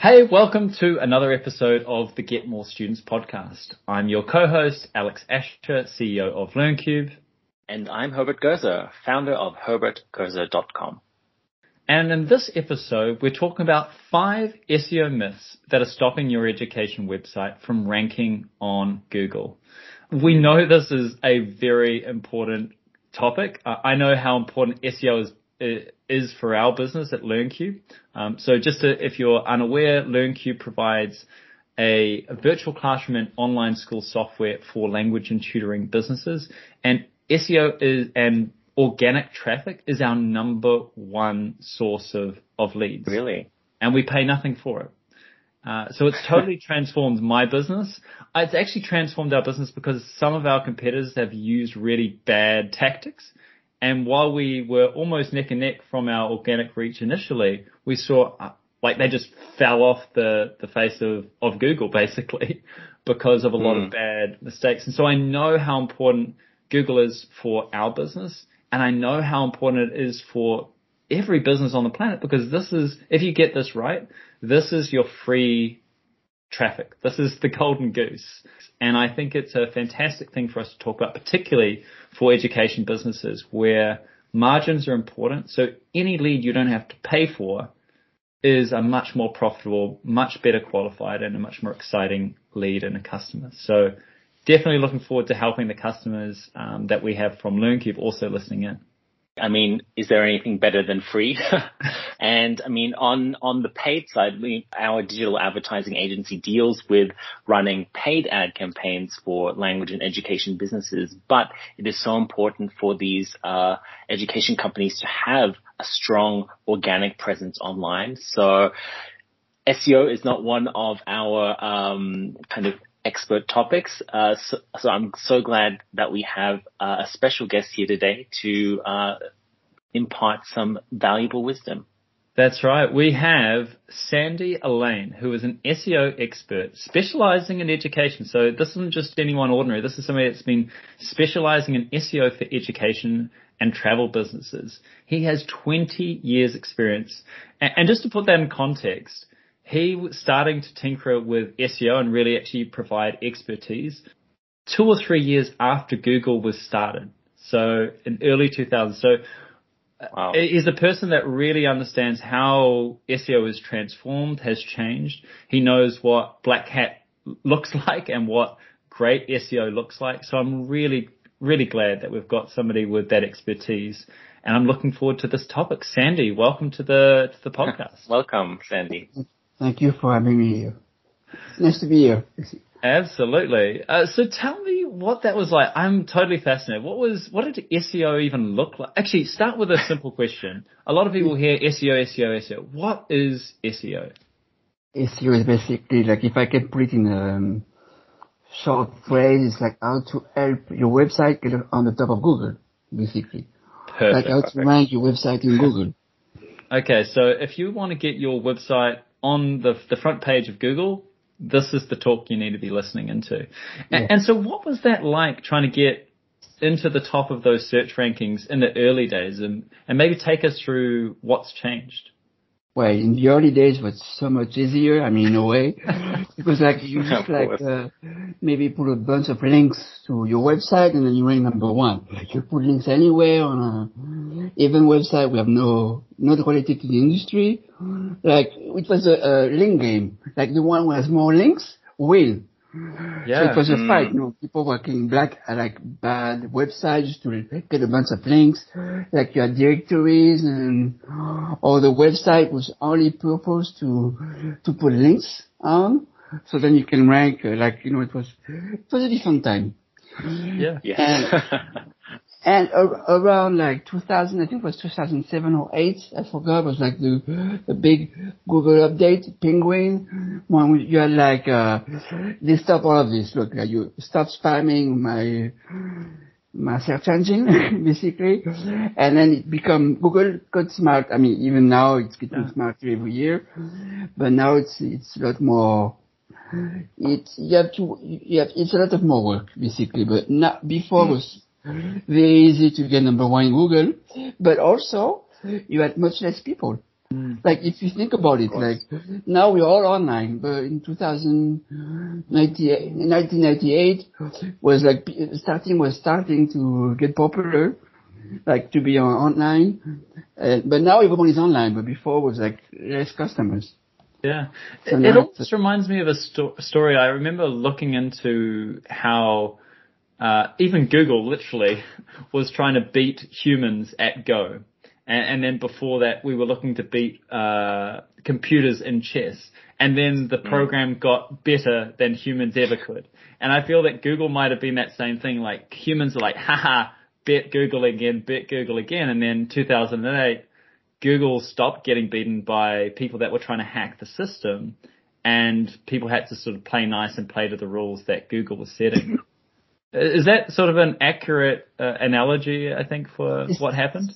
Hey, welcome to another episode of the Get More Students podcast. I'm your co-host, Alex Asher, CEO of LearnCube. And I'm Herbert Gerzer, founder of herbertgerzer.com. And in this episode, we're talking about five SEO myths that are stopping your education website from ranking on Google. We know this is a very important topic. I know how important SEO is is for our business at LearnCube. Um, so just to, if you're unaware, LearnCube provides a, a, virtual classroom and online school software for language and tutoring businesses. And SEO is, and organic traffic is our number one source of, of leads. Really? And we pay nothing for it. Uh, so it's totally transformed my business. It's actually transformed our business because some of our competitors have used really bad tactics and while we were almost neck and neck from our organic reach initially, we saw uh, like they just fell off the, the face of, of Google basically because of a lot mm. of hmm. bad mistakes. And so I know how important Google is for our business and I know how important it is for every business on the planet because this is, if you get this right, this is your free traffic. This is the golden goose. And I think it's a fantastic thing for us to talk about, particularly for education businesses where margins are important. So any lead you don't have to pay for is a much more profitable, much better qualified and a much more exciting lead and a customer. So definitely looking forward to helping the customers um, that we have from LearnCube also listening in. I mean, is there anything better than free? and I mean, on, on the paid side, we, our digital advertising agency deals with running paid ad campaigns for language and education businesses, but it is so important for these, uh, education companies to have a strong organic presence online. So SEO is not one of our, um, kind of expert topics. Uh, so, so, I'm so glad that we have uh, a special guest here today to uh, impart some valuable wisdom. That's right. We have Sandy Elaine, who is an SEO expert specializing in education. So this isn't just anyone ordinary. This is somebody that's been specializing in SEO for education and travel businesses. He has 20 years experience. And just to put that in context, he was starting to tinker with SEO and really actually provide expertise two or three years after Google was started. So in early 2000s. So wow. Uh, he's a person that really understands how SEO has transformed, has changed. He knows what black hat looks like and what great SEO looks like. So I'm really, really glad that we've got somebody with that expertise. And I'm looking forward to this topic. Sandy, welcome to the to the podcast. welcome, Sandy. Thank you for having me here. It's nice to be here. Absolutely. Uh, so tell me what that was like. I'm totally fascinated. What was, what did SEO even look like? Actually, start with a simple question. A lot of people hear SEO, SEO, SEO. What is SEO? SEO is basically like, if I can put it in a um, short phrase, it's like how to help your website get on the top of Google, basically. Perfect. Like how to rank your website in Google. Okay, so if you want to get your website on the, the front page of Google, this is the talk you need to be listening into. Yeah. And, and so what was that like trying to get into the top of those search rankings in the early days and, and maybe take us through what's changed? Well, in the early days was so much easier. I mean, in a way, because like you just like uh, maybe put a bunch of links to your website and then you rank number one. Like you put links anywhere on a even website we have no not related to the industry. Like it was a, a link game. Like the one who has more links will. Yeah. So it was a mm. fight, you know, people working black, like bad websites to get a bunch of links, like your directories and, or the website was only purpose to, to put links on. So then you can rank, uh, like, you know, it was, it was a different time. Yeah. yeah. And, and around like 2000, I think it was 2007 or 8, I forgot, it was like the, the big Google update, Penguin, when you had like, uh, they stop all of this. Look, uh, you stop spamming my, my search engine, basically. And then it become, Google got smart. I mean, even now it's getting yeah. smarter every year, but now it's, it's a lot more, it's, you have to, you have, it's a lot of more work, basically, but not, before was very easy to get number one in Google, but also you had much less people. Mm. Like if you think about it, like now we're all online, but in 1998 was like starting was starting to get popular, like to be on online. Uh, but now everybody's online, but before it was like less customers. Yeah, so it, it almost reminds me of a sto- story. I remember looking into how uh, even Google literally was trying to beat humans at Go. And, and then before that, we were looking to beat uh, computers in chess. And then the mm. program got better than humans ever could. And I feel that Google might have been that same thing. Like humans are like, haha, bet Google again, bet Google again. And then 2008, Google stopped getting beaten by people that were trying to hack the system and people had to sort of play nice and play to the rules that Google was setting. Is that sort of an accurate uh, analogy, I think, for what happened?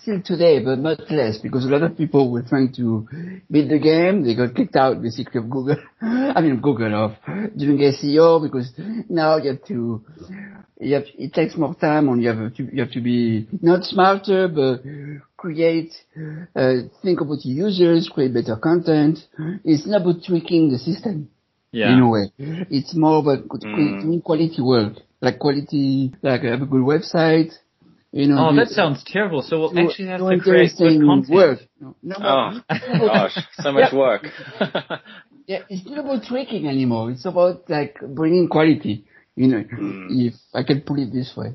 still today, but not less, because a lot of people were trying to beat the game. They got kicked out basically of Google. I mean, Google of doing SEO because now you have to, you have, it takes more time and you have to, you have to be not smarter, but create, uh, think about your users, create better content. It's not about tweaking the system. Yeah. In a way. It's more about mm. doing quality work. Like quality, like have a good website, you know, oh, that sounds terrible. So we'll actually have to create good content. Work. No, no, oh, gosh, so much work. yeah, it's not about tweaking anymore. It's about like bringing quality. You know, mm. if I can put it this way.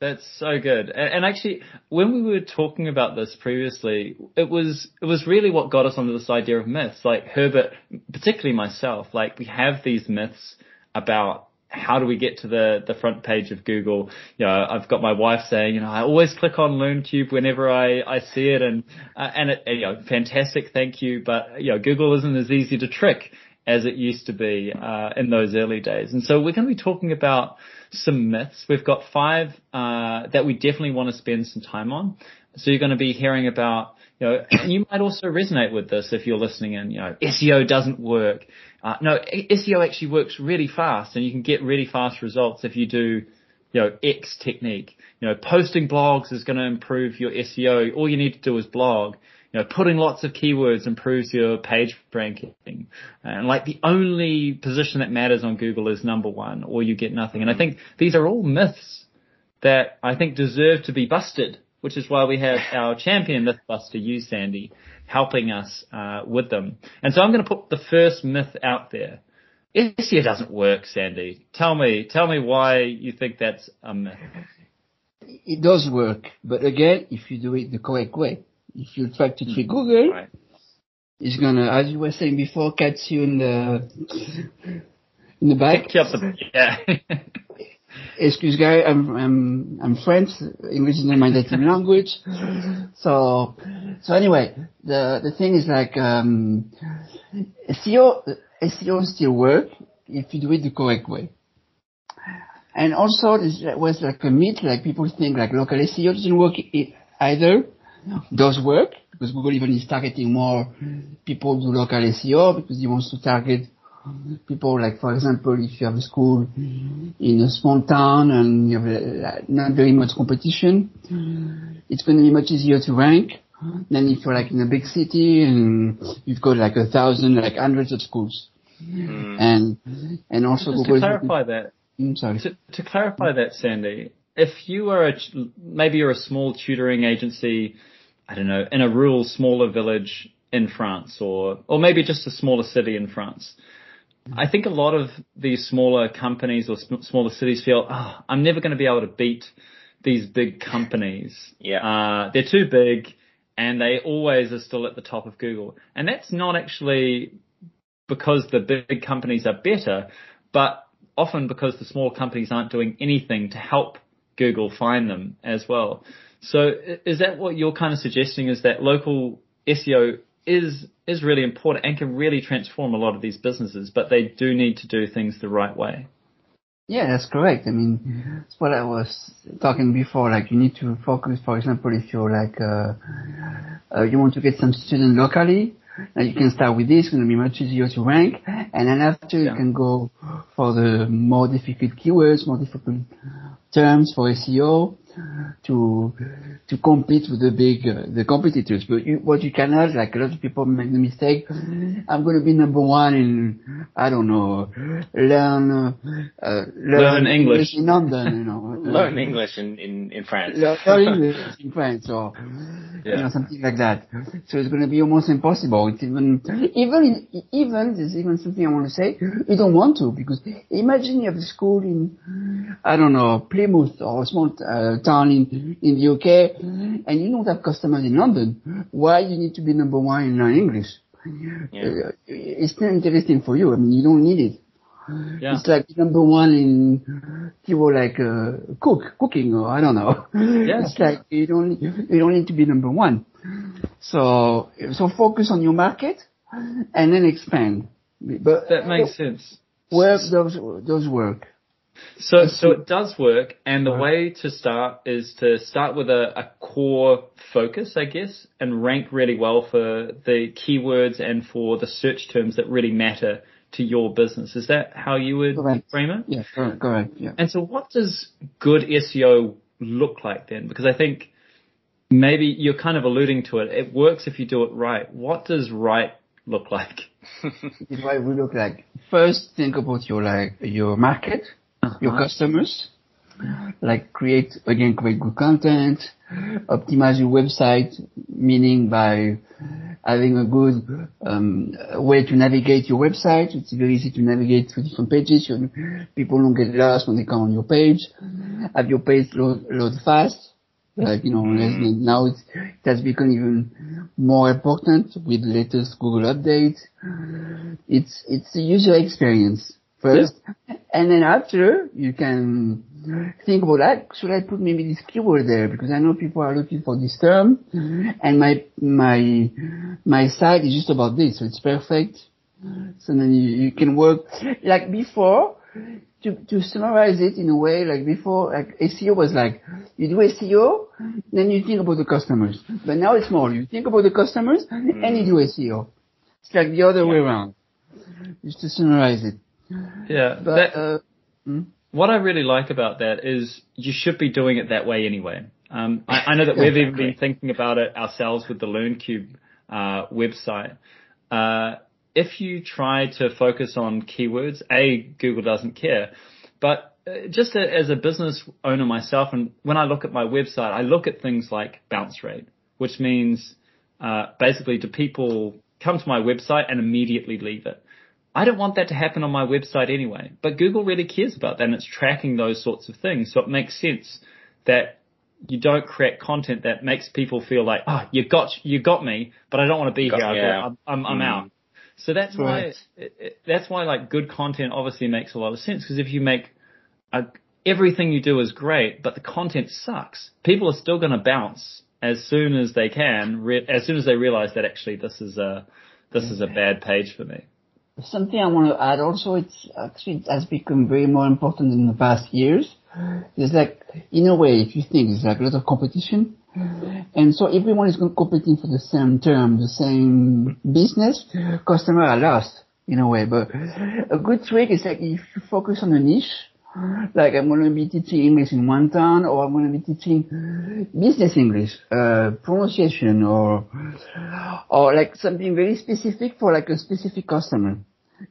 That's so good. And, actually, when we were talking about this previously, it was it was really what got us onto this idea of myths. Like Herbert, particularly myself, like we have these myths about how do we get to the, the front page of Google? You know, I've got my wife saying, you know, I always click on LearnCube whenever I, I see it and, uh, and it, you know, fantastic. Thank you. But, you know, Google isn't as easy to trick as it used to be, uh, in those early days. And so we're going to be talking about some myths. We've got five, uh, that we definitely want to spend some time on. So you're going to be hearing about, you know, and you might also resonate with this if you're listening in, you know, SEO doesn't work. Uh, no, SEO actually works really fast and you can get really fast results if you do, you know, X technique. You know, posting blogs is going to improve your SEO. All you need to do is blog. Know, putting lots of keywords improves your page ranking. And like the only position that matters on Google is number one or you get nothing. And I think these are all myths that I think deserve to be busted, which is why we have our champion mythbuster, you, Sandy, helping us uh, with them. And so I'm going to put the first myth out there. SEO doesn't work, Sandy. Tell me, tell me why you think that's a myth. It does work, but again, if you do it the correct way, if you try to trick Google, right. it's gonna, as you were saying before, catch you in the in the back. yeah. excuse guy, I'm I'm I'm French. English is not my native language. So so anyway, the the thing is like um, SEO SEO still work if you do it the correct way. And also there was like a myth, like people think like local SEO doesn't work either. Does work because Google even is targeting more people do local SEO because he wants to target people like, for example, if you have a school in a small town and you have not very much competition, it's going to be much easier to rank than if you're like in a big city and you've got like a thousand, like hundreds of schools. Mm. And, and also Just to clarify that. Mm, sorry. To, to clarify that, Sandy, if you are a, maybe you're a small tutoring agency, I don't know, in a rural, smaller village in France or, or maybe just a smaller city in France, I think a lot of these smaller companies or sm- smaller cities feel, oh, I'm never going to be able to beat these big companies. Yeah. Uh, they're too big and they always are still at the top of Google. And that's not actually because the big companies are better, but often because the small companies aren't doing anything to help Google find them as well. So is that what you're kind of suggesting is that local SEO is is really important and can really transform a lot of these businesses, but they do need to do things the right way. Yeah, that's correct. I mean, that's what I was talking before. Like, you need to focus. For example, if you're like, uh, uh, you want to get some student locally, now you can start with this. It's going to be much easier to rank, and then after yeah. you can go for the more difficult keywords, more difficult terms for SEO to to compete with the big, uh, the competitors. But you, what you can cannot, like a lot of people make the mistake, I'm going to be number one in, I don't know, learn, uh, learn, learn English. in London, you know. learn English in, in, in France. learn English in France or, yeah. you know, something like that. So it's going to be almost impossible. It's even, even, even, there's even something I want to say, you don't want to because imagine you have a school in, I don't know, Plymouth or a small uh, town in, in the UK and you don't have customers in London. Why you need to be number one in English? Yeah. Uh, it's not interesting for you. I mean, you don't need it. Yeah. It's like number one in people like uh, cook cooking or I don't know. Yeah. It's like you don't you don't need to be number one. So so focus on your market and then expand. But that makes sense. Where those those work. So, so it does work, and the way to start is to start with a, a, core focus, I guess, and rank really well for the keywords and for the search terms that really matter to your business. Is that how you would correct. frame it? Yeah, correct, correct, yeah. And so what does good SEO look like then? Because I think maybe you're kind of alluding to it. It works if you do it right. What does right look like? right will look like first think about your like your market uh-huh. your customers. Like create, again, create good content, optimize your website, meaning by having a good um, way to navigate your website. It's very easy to navigate through different pages. You, people don't get lost when they come on your page. Have your page load, load fast. Like, you know, mm-hmm. now it has become even more important with the latest Google updates. It's, it's the user experience first. And then after, you can think about that. Should I put maybe this keyword there? Because I know people are looking for this term mm-hmm. and my, my, my site is just about this. So it's perfect. So then you, you can work like before to, to summarize it in a way like before, like SEO was like, you do SEO, then you think about the customers. But now it's more, you think about the customers and you mm-hmm. do SEO. It's like the other way around. Just to summarize it. Yeah. But, that, uh, hmm? What I really like about that is you should be doing it that way anyway. Um, I, I, know that we've even been thinking about it ourselves with the LearnCube uh, website. Uh, if you try to focus on keywords, A, Google doesn't care. But uh, just a, as a business owner myself, and when I look at my website, I look at things like bounce rate, which means uh, basically do people come to my website and immediately leave it? I don't want that to happen on my website anyway. But Google really cares about that and it's tracking those sorts of things. So it makes sense that you don't create content that makes people feel like, oh, you got, you got me, but I don't want to be got, here. Yeah. I'm, I'm, I'm mm. out. So that's right. why, that's why like good content obviously makes a lot of sense because if you make a, everything you do is great, but the content sucks, people are still going to bounce as soon as they can, re- as soon as they realize that actually this is a, this is a bad page for me. Something I want to add also, it's actually it has become very more important in the past years. It's like, in a way, if you think, it's like a lot of competition. Mm-hmm. And so everyone is competing for the same term, the same business, customer are lost in a way. But a good trick is like if you focus on a niche, like I'm going to be teaching English in one town, or I'm going to be teaching business English, uh, pronunciation, or or like something very specific for like a specific customer.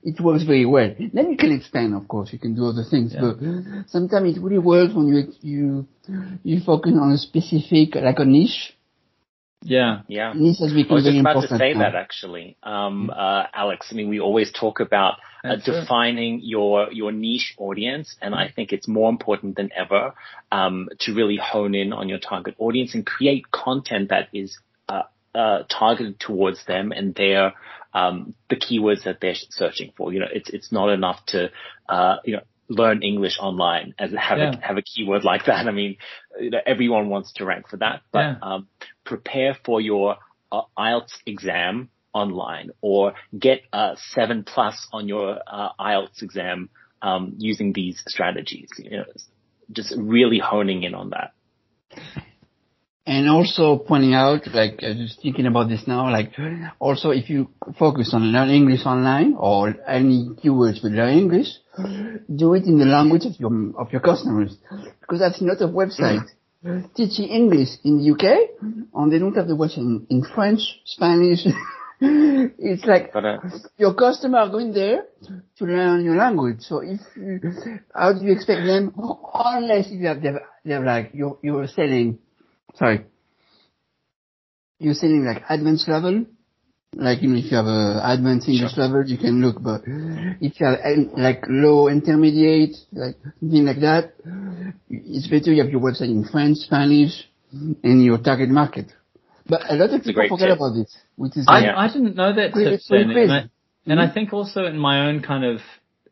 It works very well. Then you can expand, of course. You can do other things, yeah. but sometimes it really works when you you you focus on a specific like a niche yeah. Yeah. This has become I was just about to say that actually, um, uh, Alex. I mean, we always talk about uh, defining your your niche audience, and I think it's more important than ever um, to really hone in on your target audience and create content that is uh, uh, targeted towards them and their um, the keywords that they're searching for. You know, it's it's not enough to uh, you know learn English online as have yeah. a have a keyword like that. I mean, you know, everyone wants to rank for that, but yeah. um, prepare for your uh, IELTS exam online or get a seven plus on your uh, IELTS exam um, using these strategies. You know, just really honing in on that. And also pointing out, like, uh, just thinking about this now, like, also if you focus on learn English online or any keywords with learn English, do it in the language of your, of your customers. Because that's not a website. teaching English in the UK, and they don't have the website in, in French, Spanish. it's like uh, your customer are going there to learn your language. So if you, how do you expect them, unless you have, they're, they're like, you're, you're selling, sorry, you're selling like advanced level, like you know, if you have a advanced English sure. level, you can look. But if you have like low intermediate, like something like that, it's better you have your website in French, Spanish, and your target market. But a lot of people forget tip. about this, which is I, I didn't know that tip, and, I, and mm-hmm. I think also in my own kind of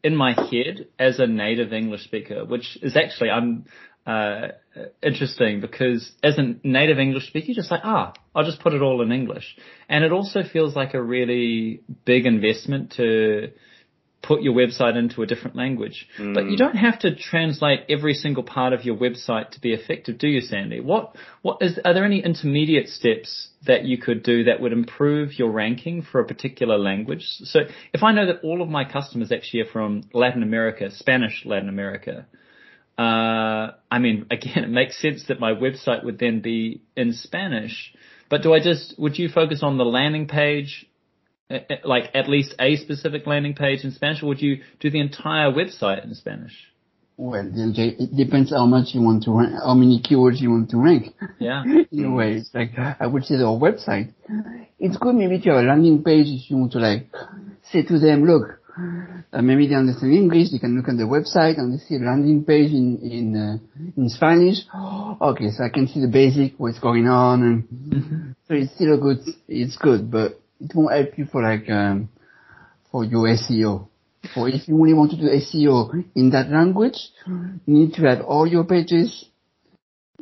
in my head as a native English speaker, which is actually I'm uh, interesting because as a native English speaker, you're just like, ah, I'll just put it all in English. And it also feels like a really big investment to put your website into a different language. Mm. But you don't have to translate every single part of your website to be effective, do you, Sandy? What, what is, are there any intermediate steps that you could do that would improve your ranking for a particular language? So if I know that all of my customers actually are from Latin America, Spanish Latin America, uh, I mean, again, it makes sense that my website would then be in Spanish. But do I just, would you focus on the landing page, like at least a specific landing page in Spanish, or would you do the entire website in Spanish? Well, it depends how much you want to rank, how many keywords you want to rank. Yeah. in a way, it's like, I would say the whole website. It's good maybe to have a landing page if you want to like say to them, look, uh, maybe they understand English, they can look at the website and they see a landing page in in uh, in Spanish. okay, so I can see the basic what's going on, and mm-hmm. so it's still a good. It's good, but it won't help you for like um, for your SEO. For if you only want to do SEO in that language, you need to have all your pages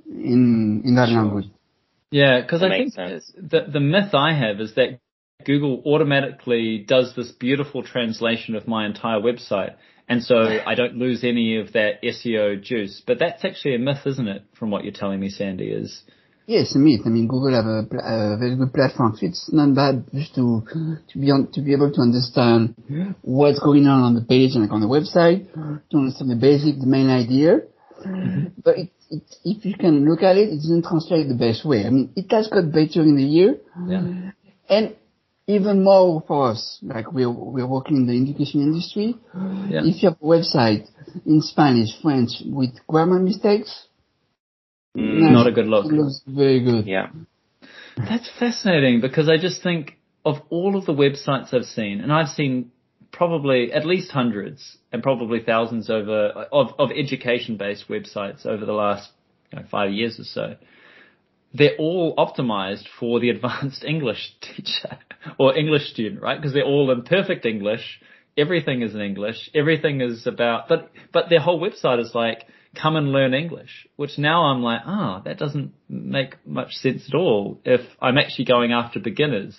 in in that sure. language. Yeah, because I think sense. the the myth I have is that Google automatically does this beautiful translation of my entire website. And so I don't lose any of that SEO juice. But that's actually a myth, isn't it? From what you're telling me, Sandy, is. Yes, a myth. I mean, Google have a, a very good platform. It's not bad just to, to be on, to be able to understand what's going on on the page and like on the website, to understand the basic, the main idea. Mm-hmm. But it, it, if you can look at it, it doesn't translate the best way. I mean, it has got better in the year. Yeah. And even more for us, like we're, we're working in the education industry. Yeah. If you have a website in Spanish, French with grammar mistakes, mm, not a good look. It looks very good. Yeah. That's fascinating because I just think of all of the websites I've seen, and I've seen probably at least hundreds and probably thousands over of, of education based websites over the last you know, five years or so they're all optimized for the advanced English teacher or English student, right? Because they're all in perfect English. Everything is in English. Everything is about, but, but their whole website is like, come and learn English, which now I'm like, ah, oh, that doesn't make much sense at all if I'm actually going after beginners,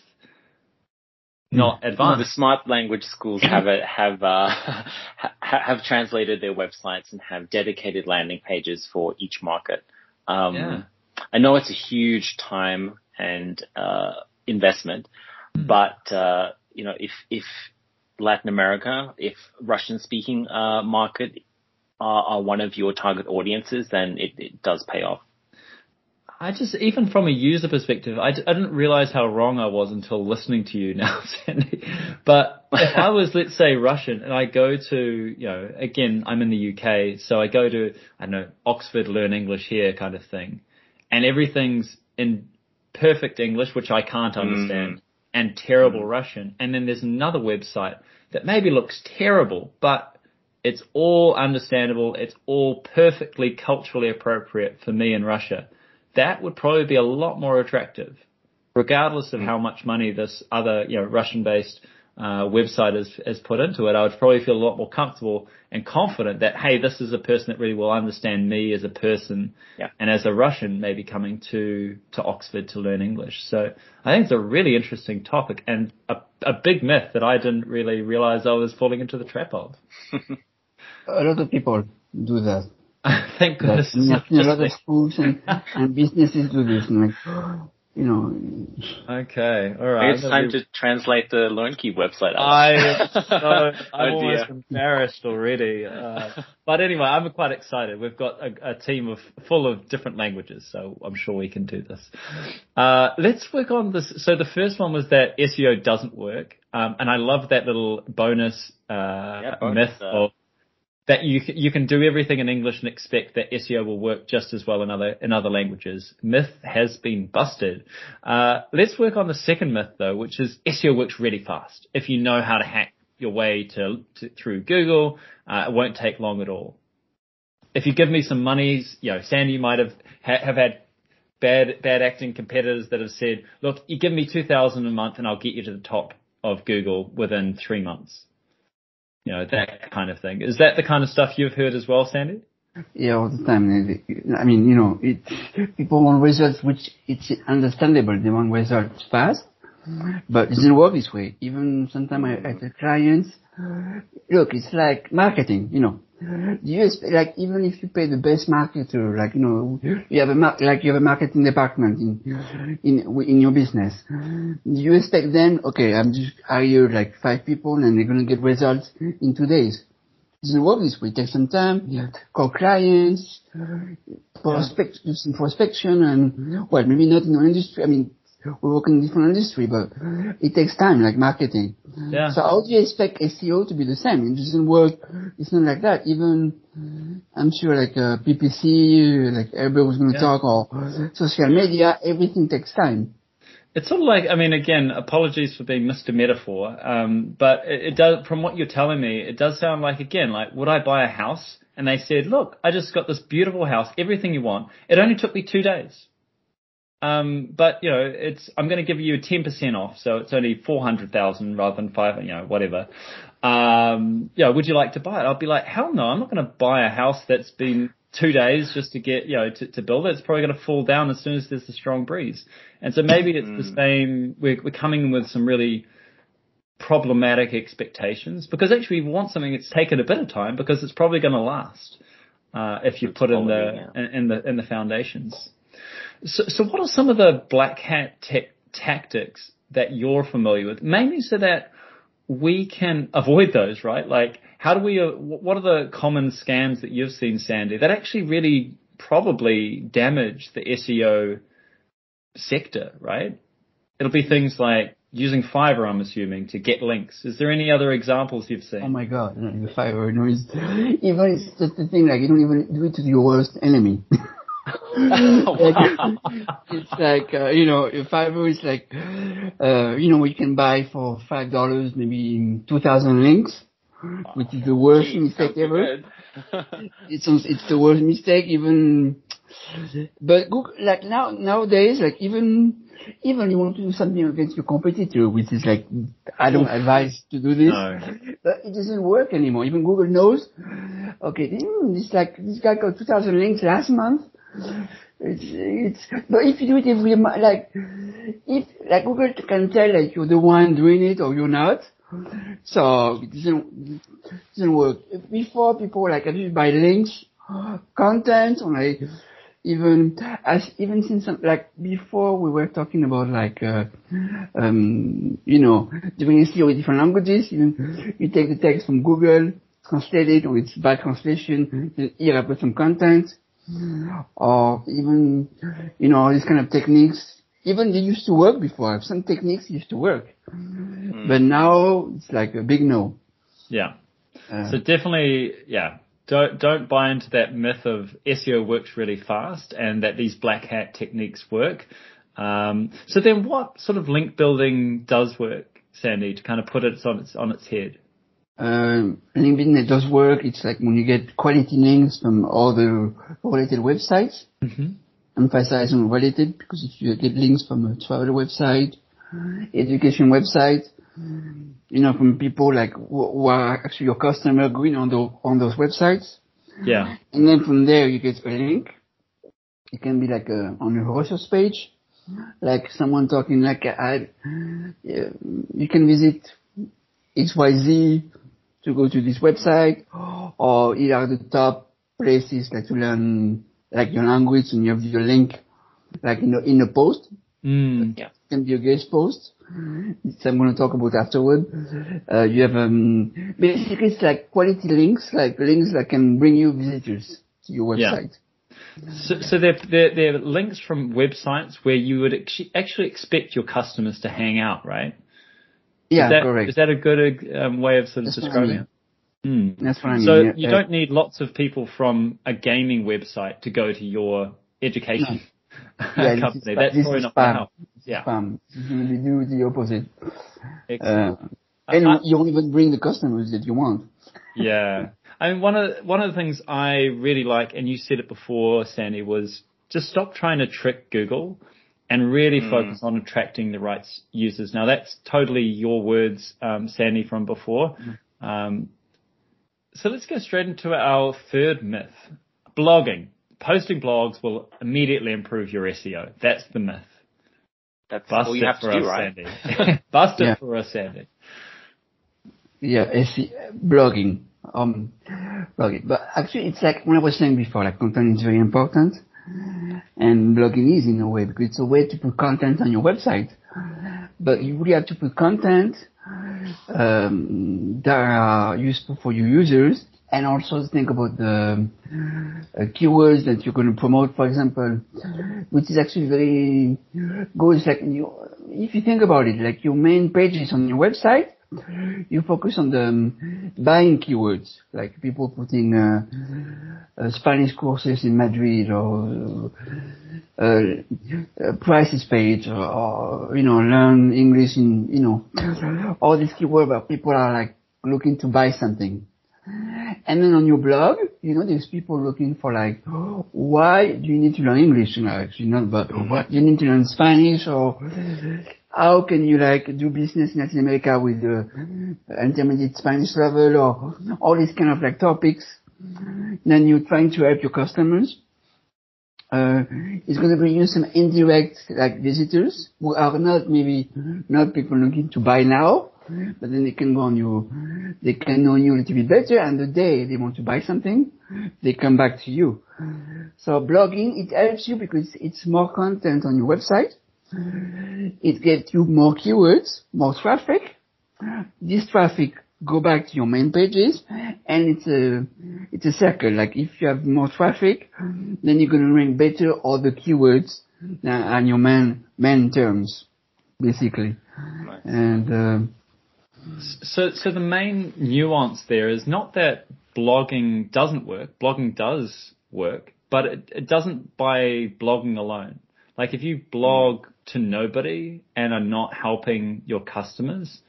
not advanced. Well, the smart language schools have a, have, uh, have translated their websites and have dedicated landing pages for each market. Um, yeah I know it's a huge time and uh, investment, mm. but uh, you know, if if Latin America, if Russian speaking uh, market are, are, one of your target audiences, then it, it, does pay off. I just, even from a user perspective, I didn't realize how wrong I was until listening to you now, Sandy. But if I was, let's say, Russian and I go to, you know, again, I'm in the UK, so I go to, I don't know, Oxford, learn English here kind of thing and everything's in perfect English, which I can't mm. understand, mm. and terrible mm. Russian. And then there's another website that maybe looks terrible, but it's all understandable. It's all perfectly culturally appropriate for me in Russia. That would probably be a lot more attractive, regardless of mm. how much money this other, you know, Russian based uh, website is, has put into it, I would probably feel a lot more comfortable and confident that, hey, this is a person that really will understand me as a person yeah. and as a Russian maybe coming to, to Oxford to learn English. So I think it's a really interesting topic and a, a big myth that I didn't really realize I was falling into the trap of. a lot of people do that. Thank goodness. a lot of schools and, and businesses do this. Like, you know. Okay, all right. It's time to translate the LearnCube website. I, so, I'm oh almost embarrassed already. Uh, but anyway, I'm quite excited. We've got a, a, team of full of different languages, so I'm sure we can do this. Uh, let's work on this. So the first one was that SEO doesn't work, um, and I love that little bonus, uh, yeah, bonus myth uh, of that you you can do everything in English and expect that SEO will work just as well in other in other languages. Myth has been busted. Uh, let's work on the second myth though, which is SEO works really fast. If you know how to hack your way to, to through Google, uh, it won't take long at all. If you give me some monies, you know, Sandy might have ha- have had bad bad acting competitors that have said, look, you give me two thousand a month and I'll get you to the top of Google within three months you know, that kind of thing. Is that the kind of stuff you've heard as well, Sandy? Yeah, all the time. I mean, you know, it, people want results which it's understandable. They want results fast, but it doesn't work this way. Even sometimes I, I tell clients, look, it's like marketing, you know. Do you expect, like, even if you pay the best marketer, like, you know, you have a mar- like you have a marketing department in, mm-hmm. in, in your business. Do you expect them, okay, I'm just hire like five people and they're gonna get results in two days? It doesn't work this way. Take some time, yeah. call clients, mm-hmm. prospect, do some prospection and, well, maybe not in your industry. I mean, we work in different industry, but it takes time, like marketing. Yeah. So how do you expect SEO to be the same? It doesn't work. It's not like that. Even, I'm sure like uh, PPC, like everybody was going to yeah. talk, or social media, everything takes time. It's sort of like, I mean, again, apologies for being Mr. Metaphor, um, but it, it does, from what you're telling me, it does sound like, again, like, would I buy a house? And they said, look, I just got this beautiful house, everything you want. It only took me two days. Um, but you know, it's I'm going to give you a 10% off, so it's only 400,000 rather than five, you know, whatever. Um, you know, would you like to buy it? I'll be like, hell no, I'm not going to buy a house that's been two days just to get, you know, to, to build it. It's probably going to fall down as soon as there's a strong breeze. And so maybe it's the mm. same. We're, we're coming with some really problematic expectations because actually we want something that's taken a bit of time because it's probably going to last uh, if you it's put in the in, in the in the foundations. So, so what are some of the black hat tactics that you're familiar with? Mainly so that we can avoid those, right? Like, how do we, uh, what are the common scams that you've seen, Sandy, that actually really probably damage the SEO sector, right? It'll be things like using Fiverr, I'm assuming, to get links. Is there any other examples you've seen? Oh my god, the Fiverr, know, it's, even it's just the thing, like, you don't even do it to your worst enemy. it's like uh, you know, Fiverr is like uh, you know, we can buy for five dollars maybe two thousand links, which is the worst mistake ever. it's it's the worst mistake even. But Google, like now nowadays, like even even you want to do something against your competitor, which is like I don't advise to do this, no. but it doesn't work anymore. Even Google knows. Okay, this like this guy got 2,000 links last month. It's, it's, but if you do it every month, like, if, like Google can tell like you're the one doing it or you're not, so it doesn't, doesn't work. Before people like I actually buy links, content, or like, even as even since like before we were talking about like uh, um you know doing SEO with different languages you you take the text from Google translate it or it's bad translation here I put some content or even, you know, these kind of techniques. Even they used to work before. Some techniques used to work, mm. but now it's like a big no. Yeah. Uh, so definitely, yeah. Don't don't buy into that myth of SEO works really fast and that these black hat techniques work. Um, so then, what sort of link building does work, Sandy, to kind of put it on its on its head? Um, link building does work. It's like when you get quality links from all the related websites. Mm-hmm. Emphasize on related because if you get links from a travel website, education website, you know, from people like who are actually your customer going on the, on those websites. Yeah. And then from there you get a link. It can be like a, on a resource page, like someone talking like I, you can visit XYZ to go to this website, or here are the top places like to learn like your language and you have your link like in a, in the post. Mm. Yeah. It can be a guest post. Which I'm going to talk about afterward. Uh, you have um, basically it's like quality links, like links that can bring you visitors to your website. Yeah. So, so they're, they're, they're links from websites where you would actually expect your customers to hang out, right? Yeah, is that, correct. Is that a good um, way of sort of That's describing it? Mm. That's what I mean. So yeah. you don't need lots of people from a gaming website to go to your education yeah, company. That's probably not spam. Yeah. Spam. You do the opposite. Excellent. Uh, and I- you won't even bring the customers that you want. yeah. I mean, one of one of the things I really like, and you said it before, Sandy, was just stop trying to trick Google and really focus on attracting the right users. Now that's totally your words, um, Sandy, from before. Um, so let's go straight into our third myth: blogging. Posting blogs will immediately improve your SEO. That's the myth. That's Bust all you have for to do, us, right? Sandy. Bust it Yeah. for us, Sandy. Yeah, SE, blogging. Um, blogging. But actually, it's like what I was saying before, like content is very important. And blogging is in a way, because it's a way to put content on your website. But you really have to put content, um, that are useful for your users and also think about the uh, keywords that you're going to promote, for example, which is actually very good. Like you, if you think about it, like your main pages on your website, you focus on the um, buying keywords, like people putting uh, uh, Spanish courses in Madrid or uh, uh, prices page or, or, you know, learn English in, you know, all these keywords where people are like looking to buy something. And then on your blog, you know, there's people looking for like, why do you need to learn English? You know, actually not, but what you need to learn Spanish or how can you like do business in Latin America with the intermediate Spanish level or all these kind of like topics. Then you're trying to help your customers. Uh, it's going to bring you some indirect like visitors who are not maybe not people looking to buy now, but then they can go on you, they can know you a little bit better and the day they want to buy something, they come back to you. So blogging, it helps you because it's more content on your website. It gets you more keywords, more traffic. This traffic go back to your main pages and it's a, it's a circle. Like if you have more traffic, then you're going to rank better all the keywords uh, on your main, main terms, basically. Right. And, uh, So, so the main nuance there is not that blogging doesn't work. Blogging does work, but it, it doesn't by blogging alone. Like if you blog to nobody and are not helping your customers,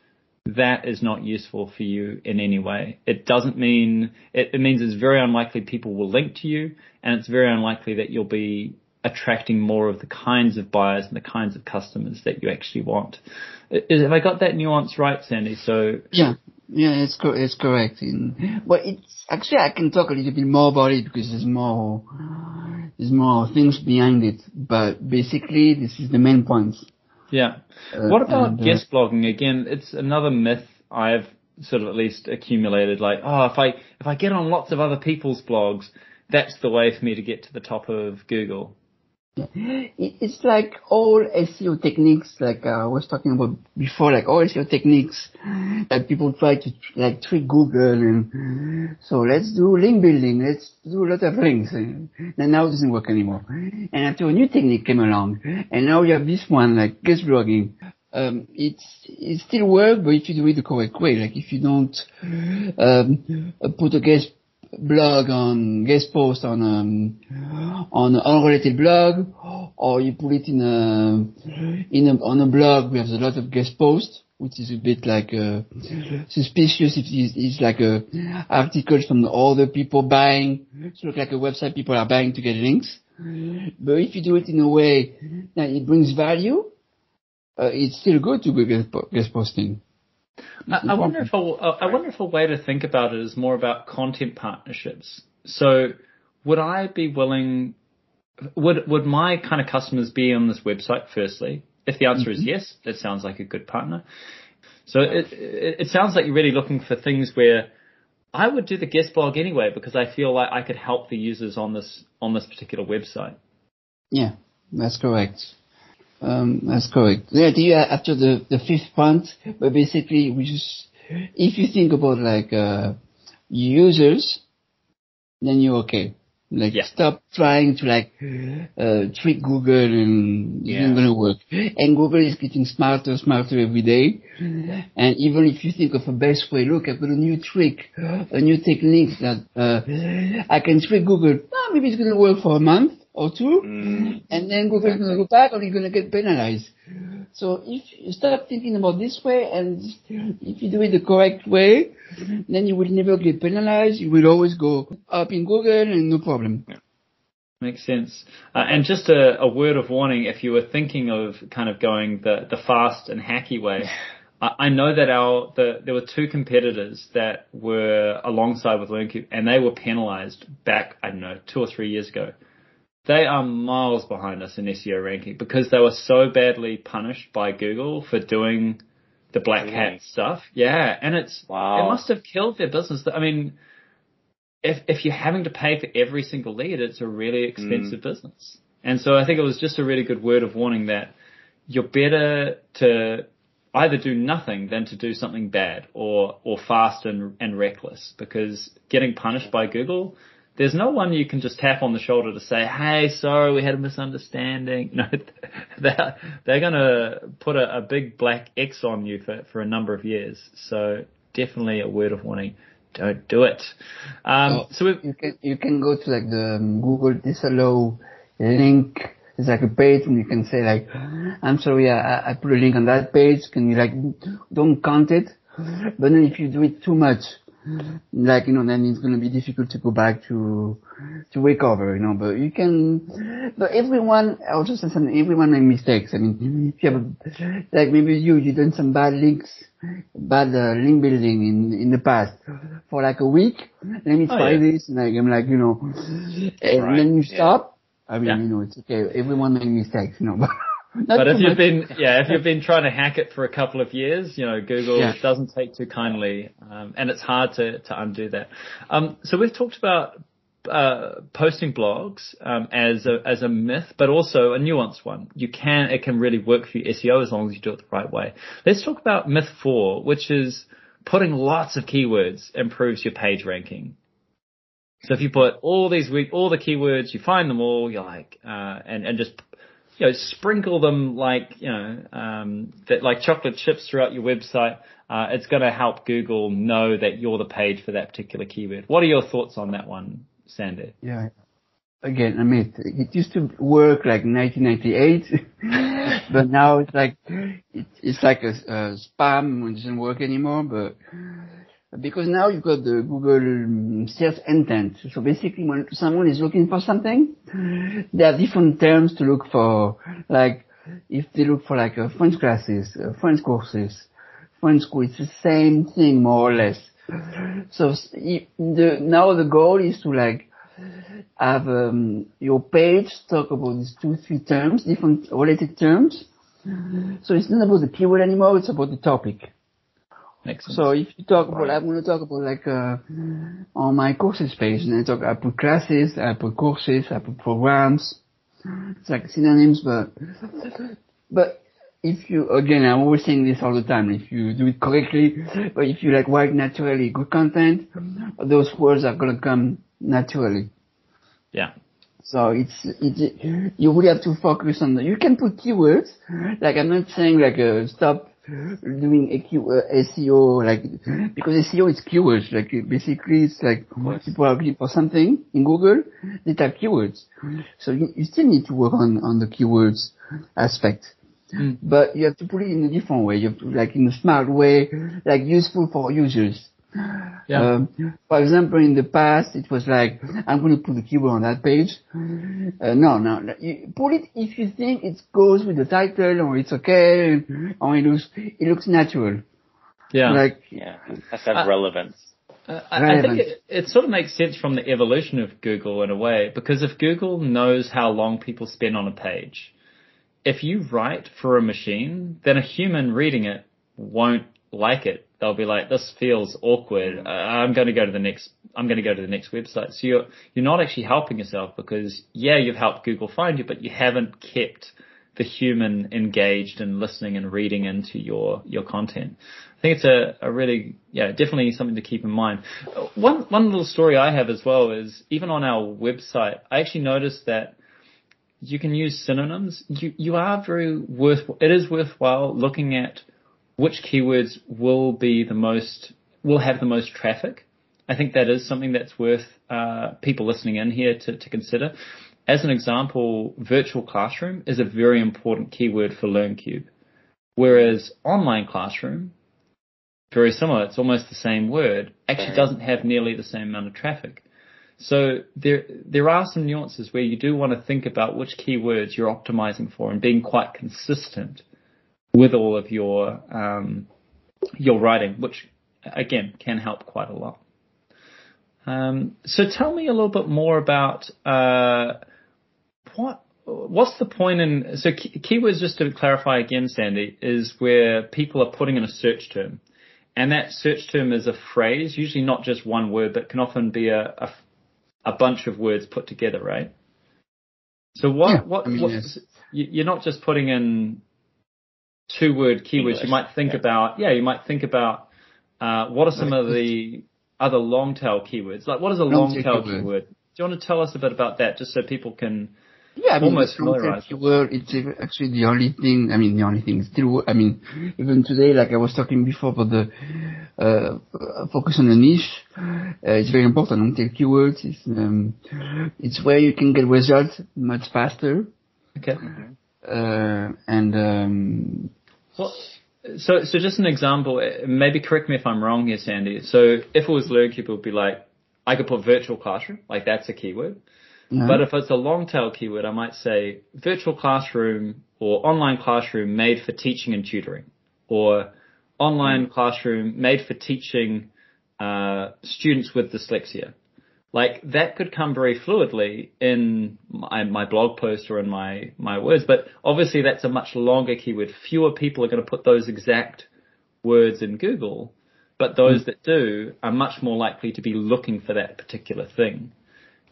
that is not useful for you in any way. It doesn't mean, it, it means it's very unlikely people will link to you and it's very unlikely that you'll be attracting more of the kinds of buyers and the kinds of customers that you actually want. Is, have I got that nuance right, Sandy? So Yeah, yeah, it's co- it's correct. In, but it's actually I can talk a little bit more about it because there's more there's more things behind it. But basically, this is the main points. Yeah. Uh, what about and, uh, guest blogging? Again, it's another myth I've sort of at least accumulated. Like, oh, if I if I get on lots of other people's blogs, that's the way for me to get to the top of Google. It- It's like all SEO techniques, like uh, I was talking about before, like all SEO techniques that people try to like trick Google and so let's do link building, let's do a lot of links. And now it doesn't work anymore. And after a new technique came along, and now you have this one, like guest blogging. Um, it's, it still works, but if you do it the correct way, like if you don't um, put a guest blog on guest post on um, on an unrelated blog, or you put it in a in a on a blog with a lot of guest posts, which is a bit like uh, suspicious. If it's, it's like a articles from other people buying, it looks like a website people are buying to get links. But if you do it in a way that it brings value, uh, it's still good to go guest, posting. I, wonder if a, I wonder if a way to think about it is more about content partnerships. So, would I be willing? Would would my kind of customers be on this website? Firstly, if the answer is yes, that sounds like a good partner. So it, it it sounds like you're really looking for things where I would do the guest blog anyway because I feel like I could help the users on this on this particular website. Yeah, that's correct. Um, that's correct. The idea after the, the fifth point, but basically we just, if you think about like, uh, users, then you're okay. Like Yeah. stop trying to like uh, trick Google and Yeah. isn't gonna work. And Google is getting smarter, smarter every day. And even if you think of a best way, look, I've got a new trick, a new technique that uh, I can trick Google. Ah, maybe it's gonna work for a month or two, Mm. and then Google's gonna go back, or you're gonna get penalized. So if you start thinking about this way, and if you do it the correct way, then you will never get penalized. You will always go up in Google and no problem. Makes sense. Uh, and just a, a word of warning, if you were thinking of kind of going the, the fast and hacky way, I, I know that our, the, there were two competitors that were alongside with LearnCube and they were penalized back, I don't know, two or three years ago. They are miles behind us in SEO ranking because they were so badly punished by Google for doing the black Really? hat stuff. Yeah. And it's, Wow. it must have killed their business. I mean, if if you're having to pay for every single lead, it's a really expensive mm. business. And so I think it was just a really good word of warning that you're better to either do nothing than to do something bad or or fast and and reckless because getting punished by Google there's no one you can just tap on the shoulder to say, "Hey, sorry, we had a misunderstanding." No, they're they're gonna put a, a big black X on you for for a number of years. So definitely a word of warning: don't do it. Um, Oh. so You can you can go to like the um, Google disallow link. It's like a page and you can say like, I'm sorry, I, I put a link on that page. Can you like don't count it? But then if you do it too much, like you know, then it's gonna be difficult to go back to to recover. You know, but you can. But everyone, I'll just say something. Everyone make mistakes. I mean, if you have a, like maybe you you done some bad links, bad uh, link building in in the past for like a week. Let me Oh, try yeah. this, and like, I'm like you know, and Right, then you yeah. stop. I mean, Yeah. you know, it's okay. Everyone make mistakes, you know, but. Not But too if you've been, yeah, if you've been trying to hack it for a couple of years, you know, Google Yeah. doesn't take too kindly, um, and it's hard to, to undo that. Um, so we've talked about, uh, posting blogs, um, as a, as a myth, but also a nuanced one. You can, it can really work for your SEO as long as you do it the right way. Let's talk about myth four, which is putting lots of keywords improves your page ranking. So if you put all these all the keywords, you find them all, you're like, uh, and, and just, you know, sprinkle them like, you know, um, that like chocolate chips throughout your website. Uh, it's going to help Google know that you're the page for that particular keyword. What are your thoughts on that one, Sandy? Yeah. Again, I mean, it used to work like 1998, but now it's like it, it's like a, a spam. It doesn't work anymore. But because now you've got the Google um, search intent. So basically, when someone is looking for something, there are different terms to look for. Like if they look for like uh, French classes, uh, French courses, French school, it's the same thing more or less. So the now the goal is to like have um, your page talk about these two, three terms, different related terms. So it's not about the keyword anymore, it's about the topic. Makes sense. So if you talk about, I'm going to talk about like, uh, on my courses page, and I talk, I put classes, I put courses, I put programs. It's like synonyms, but, but if you, again, I'm always saying this all the time, if you do it correctly, but if you like write naturally good content, those words are going to come naturally. yeah. So it's, it's, you really have to focus on the, you can put keywords, like I'm not saying like, uh, stop doing a Q, uh, SEO, like, because SEO is keywords, like basically it's like people are looking for something in Google, they type keywords. So you, you still need to work on, on the keywords aspect. Mm. But you have to put it in a different way, you have to, like in a smart way, like useful for users. Yeah. Um, for example, in the past, it was like, I'm going to put the keyword on that page. Uh, no, no, no. You put it if you think it goes with the title or it's okay or it looks, it looks natural. yeah. Like, Yeah, has to have Uh, relevance. Uh, I, I think it, it sort of makes sense from the evolution of Google in a way, because if Google knows how long people spend on a page, if you write for a machine, then a human reading it won't like it. They'll be like, "This feels awkward. Uh, I'm going to go to the next. I'm going to go to the next website." So you're you're not actually helping yourself because yeah, you've helped Google find you, but you haven't kept the human engaged and listening and reading into your, your content. I think it's a, a really, yeah, definitely something to keep in mind. One, one little story I have as well is even on our website, I actually noticed that you can use synonyms. You, you are very worth, it is worthwhile looking at which keywords will be the most, will have the most traffic. I think that is something that's worth uh, people listening in here to, to consider. As an example, virtual classroom is a very important keyword for LearnCube. Whereas online classroom, very similar, it's almost the same word, actually doesn't have nearly the same amount of traffic. So there, there are some nuances where you do want to think about which keywords you're optimizing for and being quite consistent with all of your, um, your writing, which again can help quite a lot. Um, so tell me a little bit more about, uh, what, what's the point in, so key, keywords just to clarify again, Sandy, is where people are putting in a search term. And that search term is a phrase, usually not just one word, but can often be a, a, a bunch of words put together, right? So what, yeah, what, I mean, yes. you're not just putting in two word keywords. English. You might think yeah. about, yeah, you might think about, uh, what are some of the other long tail keywords? Like what is a long, tail keyword. Do you want to tell us a bit about that just so people can yeah, I mean, almost familiarize. Keyword, it's actually the only thing, I mean, the only thing still, I mean, even today, like I was talking before about the, uh, focus on the niche, uh, it's very important. Long tail keywords, it's, um, it's where you can get results much faster. Okay. Uh, and, um, well, so, so just an example, maybe correct me if I'm wrong here, Sandy. So if it was LearnCube, it would be like, I could put virtual classroom, like that's a keyword. Mm-hmm. But if it's a long tail keyword, I might say virtual classroom or online classroom made for teaching and tutoring or online mm-hmm. classroom made for teaching uh, students with dyslexia. Like that could come very fluidly in my, my blog post or in my, my words, but obviously that's a much longer keyword. Fewer people are going to put those exact words in Google, but those mm. that do are much more likely to be looking for that particular thing.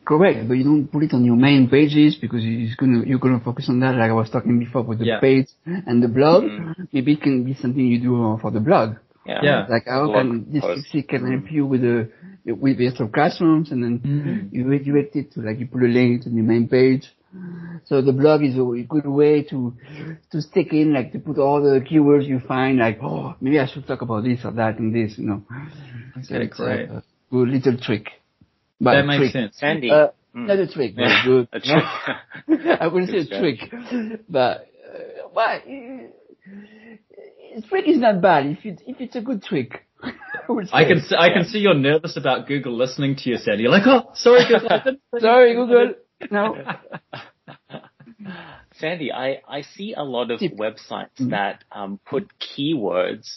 Correct, but you don't put it on your main pages because you're gonna you're gonna focus on that. Like I was talking before with the yeah. page and the blog. Mm-hmm. Maybe it can be something you do for the blog. Yeah. yeah. Like how can this can help mm-hmm. you with the with virtual classrooms and then mm-hmm. you redirect it to like you put a link to the main page. So the blog is a good way to to stick in, like to put all the keywords you find, like oh maybe I should talk about this or that and this, you know. Okay, so great. A good little trick. But that makes trick. sense. Andy. Uh, mm. Not a trick, but yeah. good. a trick. I wouldn't say a trick, but uh, but uh, trick is not bad if it if it's a good trick. I can see, I can see you're nervous about Google listening to you, Sandy. You're like, oh, sorry, Google. sorry, Google. No. Sandy, I, I see a lot of websites mm-hmm. that um, put keywords,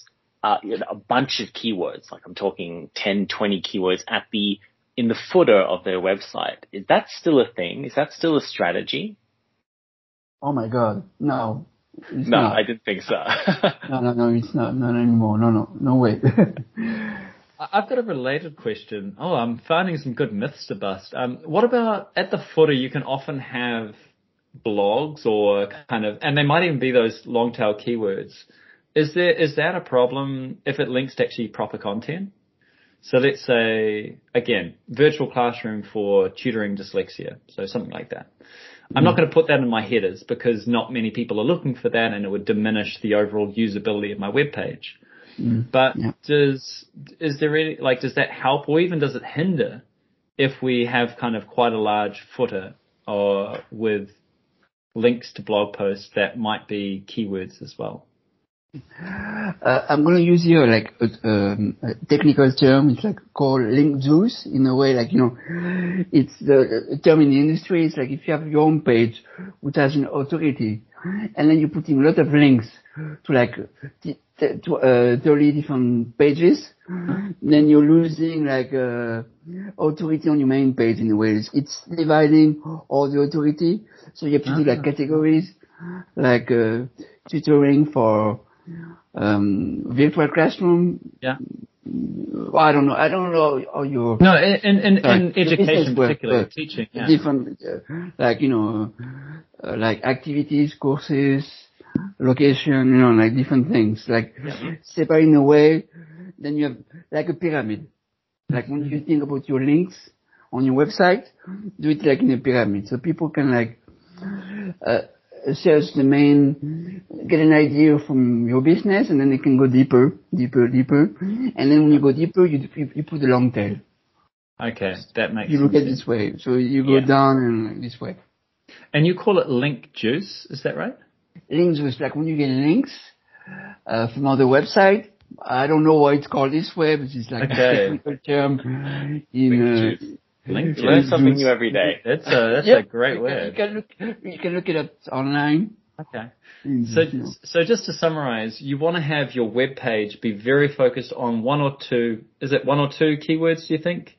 uh, you know, a bunch of keywords, like I'm talking 10, 20 keywords at the in the footer of their website. Is that still a thing? Is that still a strategy? Oh my god, no. No, not. I didn't think so. no, no, no, it's not, not anymore. No, no, no way. I've got a related question. Oh, I'm finding some good myths to bust. Um, what about at the footer? You can often have blogs or kind of, and they might even be those long tail keywords. Is there is that a problem if it links to actually proper content? So let's say, again, virtual classroom for tutoring dyslexia. So something like that. I'm not going to put that in my headers because not many people are looking for that and it would diminish the overall usability of my web page. Mm, but yeah. does, is there any, like, does that help or even does it hinder if we have kind of quite a large footer or with links to blog posts that might be keywords as well? Uh, I'm going to use here like a, um, a, technical term. It's like called link juice in a way, like you know, it's the term in the industry. It's like if you have your own page which has an authority, and then you're putting a lot of links to like t- t- to, uh, 30 different pages, then you're losing like uh, authority on your main page in a way. It's, it's dividing all the authority, so you have to do like ah. categories, like uh, tutoring for um, virtual classroom. Yeah. I don't know. I don't know how you. No, in in, in education, particularly teaching, yeah. different, uh, like you know, uh, like activities, courses, location, you know, like different things, like yeah. separate in a way. Then you have like a pyramid. Like when you think about your links on your website, do it like in a pyramid, so people can like uh, search the main, get an idea from your business, and then they can go deeper, deeper, deeper, and then when you go deeper, you you, you put the long tail. Okay, that makes. You look at this way, so you go yeah. down and this way. And you call it link juice, is that right? Link juice, like when you get links uh, from other website. I don't know why it's called this way, but it's like okay. a technical term in. Uh, Link juice. Learn something new every day. That's a that's a great word. You can look you can look it up online. Okay. Mm-hmm. So, so just to summarize, you want to have your web page be very focused on one or two. Is it one or two keywords? Do you think?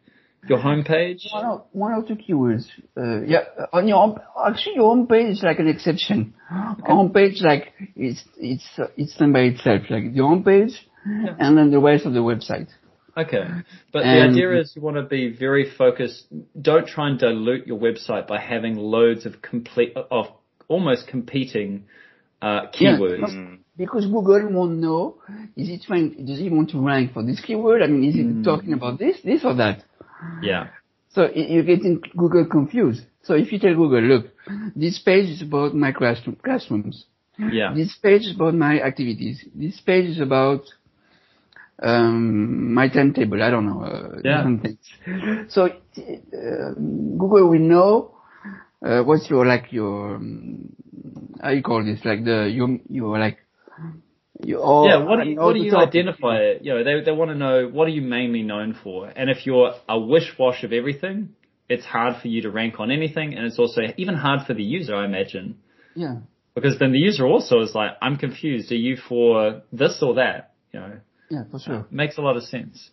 Your homepage? One or, one or two keywords. Uh, yeah, on your actually your homepage is like an exception. Okay. Homepage like it's it's it's done by itself. Like the homepage, yeah. and then the rest of the website. Okay. But and the idea is you want to be very focused. Don't try and dilute your website by having loads of complete, of almost competing, uh, keywords. Yeah, because Google won't know, is it trying, does he want to rank for this keyword? I mean, is it mm. talking about this, this or that? Yeah. So you're getting Google confused. So if you tell Google, look, this page is about my classroom, classrooms. Yeah. This page is about my activities. This page is about um, my timetable. I don't know. Uh, yeah. Different things. So uh, Google will know uh, what's your like your um, how you call this like the you you like you all, yeah, what, do you, what do you identify it? You know, they they want to know what are you mainly known for, and if you're a wish wash of everything, it's hard for you to rank on anything, and it's also even hard for the user, I imagine. Yeah. Because then the user also is like, I'm confused. Are you for this or that? You know. Yeah, for sure. Makes a lot of sense.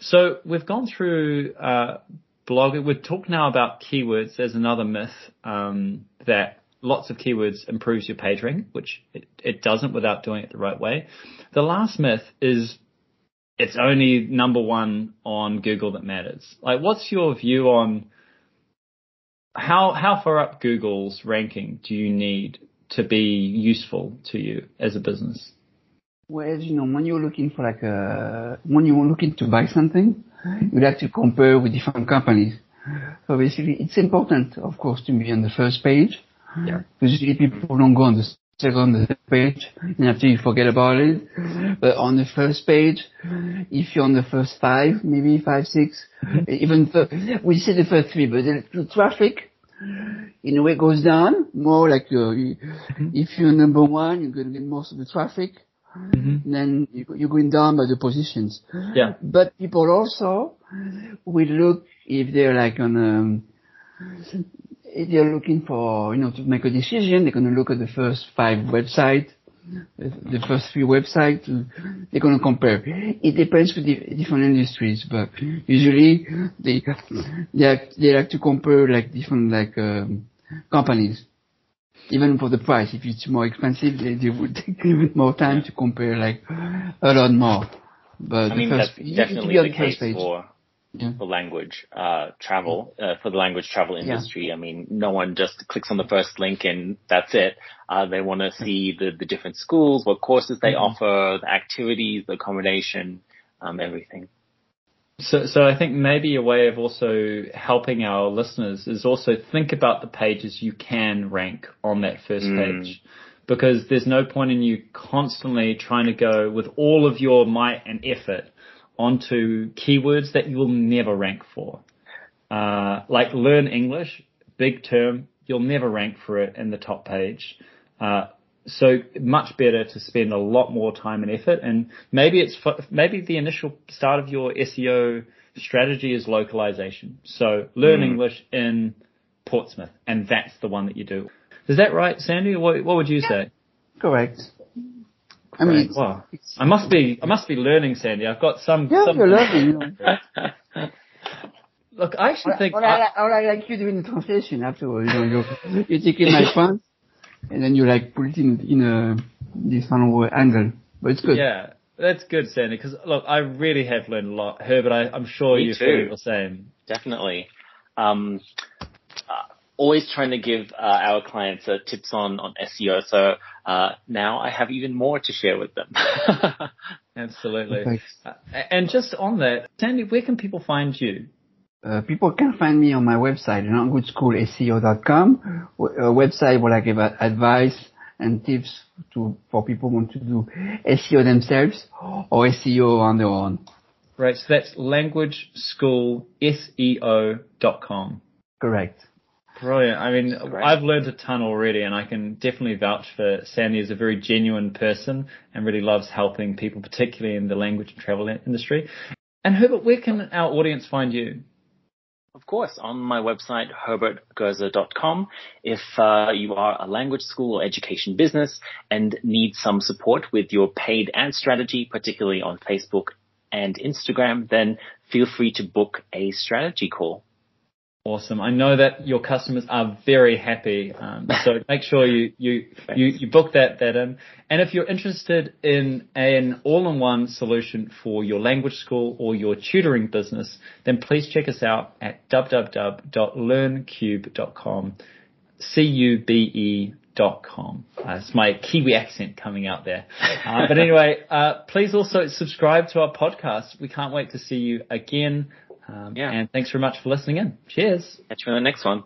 So we've gone through uh, blogging. We've talked now about keywords. There's another myth um, that lots of keywords improves your page rank, which it, it doesn't without doing it the right way. The last myth is it's only number one on Google that matters. Like, what's your view on how how far up Google's ranking do you need to be useful to you as a business? Well, you know, when you're looking for like a, when you're looking to buy something, you have to compare with different companies. So basically, it's important, of course, to be on the first page. Yeah. Because usually people don't go on the second page, and after you forget about it. But on the first page, if you're on the first five, maybe five, six, mm-hmm. even th- we see the first three, but the, the traffic, in a way goes down more like uh, mm-hmm. if you're number one, you're going to get most of the traffic. Mm-hmm. Then you, you're going down by the positions. Yeah. But people also will look if they're like on um, if they're looking for you know to make a decision, they're going to look at the first five websites, the first three websites. They're going to compare. It depends for the different industries, but usually they they they like to compare like different like um, companies even for the price, if it's more expensive, they, they would take even more time to compare like a lot more. But I mean, first, that's definitely the, the case for yeah. for language uh, travel uh, for the language travel industry. Yeah. I mean, no one just clicks on the first link and that's it. Uh, they want to see the the different schools, what courses they mm-hmm. offer, the activities, the accommodation, um, everything. So, so I think maybe a way of also helping our listeners is also think about the pages you can rank on that first mm. page. Because there's no point in you constantly trying to go with all of your might and effort onto keywords that you will never rank for. Uh, like learn English, big term, you'll never rank for it in the top page. Uh, so much better to spend a lot more time and effort. And maybe it's maybe the initial start of your SEO strategy is localization. So learn mm. English in Portsmouth, and that's the one that you do. Is that right, Sandy? What, what would you yeah. say? Correct. I mean, well, I must be I must be learning, Sandy. I've got some. Yeah, some you're learning. Look, I actually think. What I, I, I like you doing the translation afterwards. You know, you're, you're taking my points and then you like put it in in a this kind of angle. But it's good. Yeah. That's good, Sandy, because look, I really have learned a lot. Herbert, I, am sure Me you too. feel the same. Definitely. Um, uh, always trying to give uh, our clients uh, tips on, on SEO. So uh, now I have even more to share with them. Absolutely. Uh, and just on that, Sandy, where can people find you? Uh, people can find me on my website, languageschoolseo.com, a website where I give advice and tips to for people who want to do SEO themselves or SEO on their own. Right, so that's languageschoolseo.com. Correct. Brilliant. I mean, I've learned a ton already and I can definitely vouch for Sandy as a very genuine person and really loves helping people, particularly in the language and travel industry. And Herbert, where can our audience find you? Of course, on my website, herbertgozer.com. If uh, you are a language school or education business and need some support with your paid ad strategy, particularly on Facebook and Instagram, then feel free to book a strategy call. Awesome. I know that your customers are very happy. Um, so make sure you, you, you, you book that, that in. And if you're interested in an all-in-one solution for your language school or your tutoring business, then please check us out at www.learncube.com. C-U-B-E dot com. Uh, it's my Kiwi accent coming out there. Uh, but anyway, uh, please also subscribe to our podcast. We can't wait to see you again. Um, yeah. And thanks very much for listening in. Cheers. Catch you on the next one.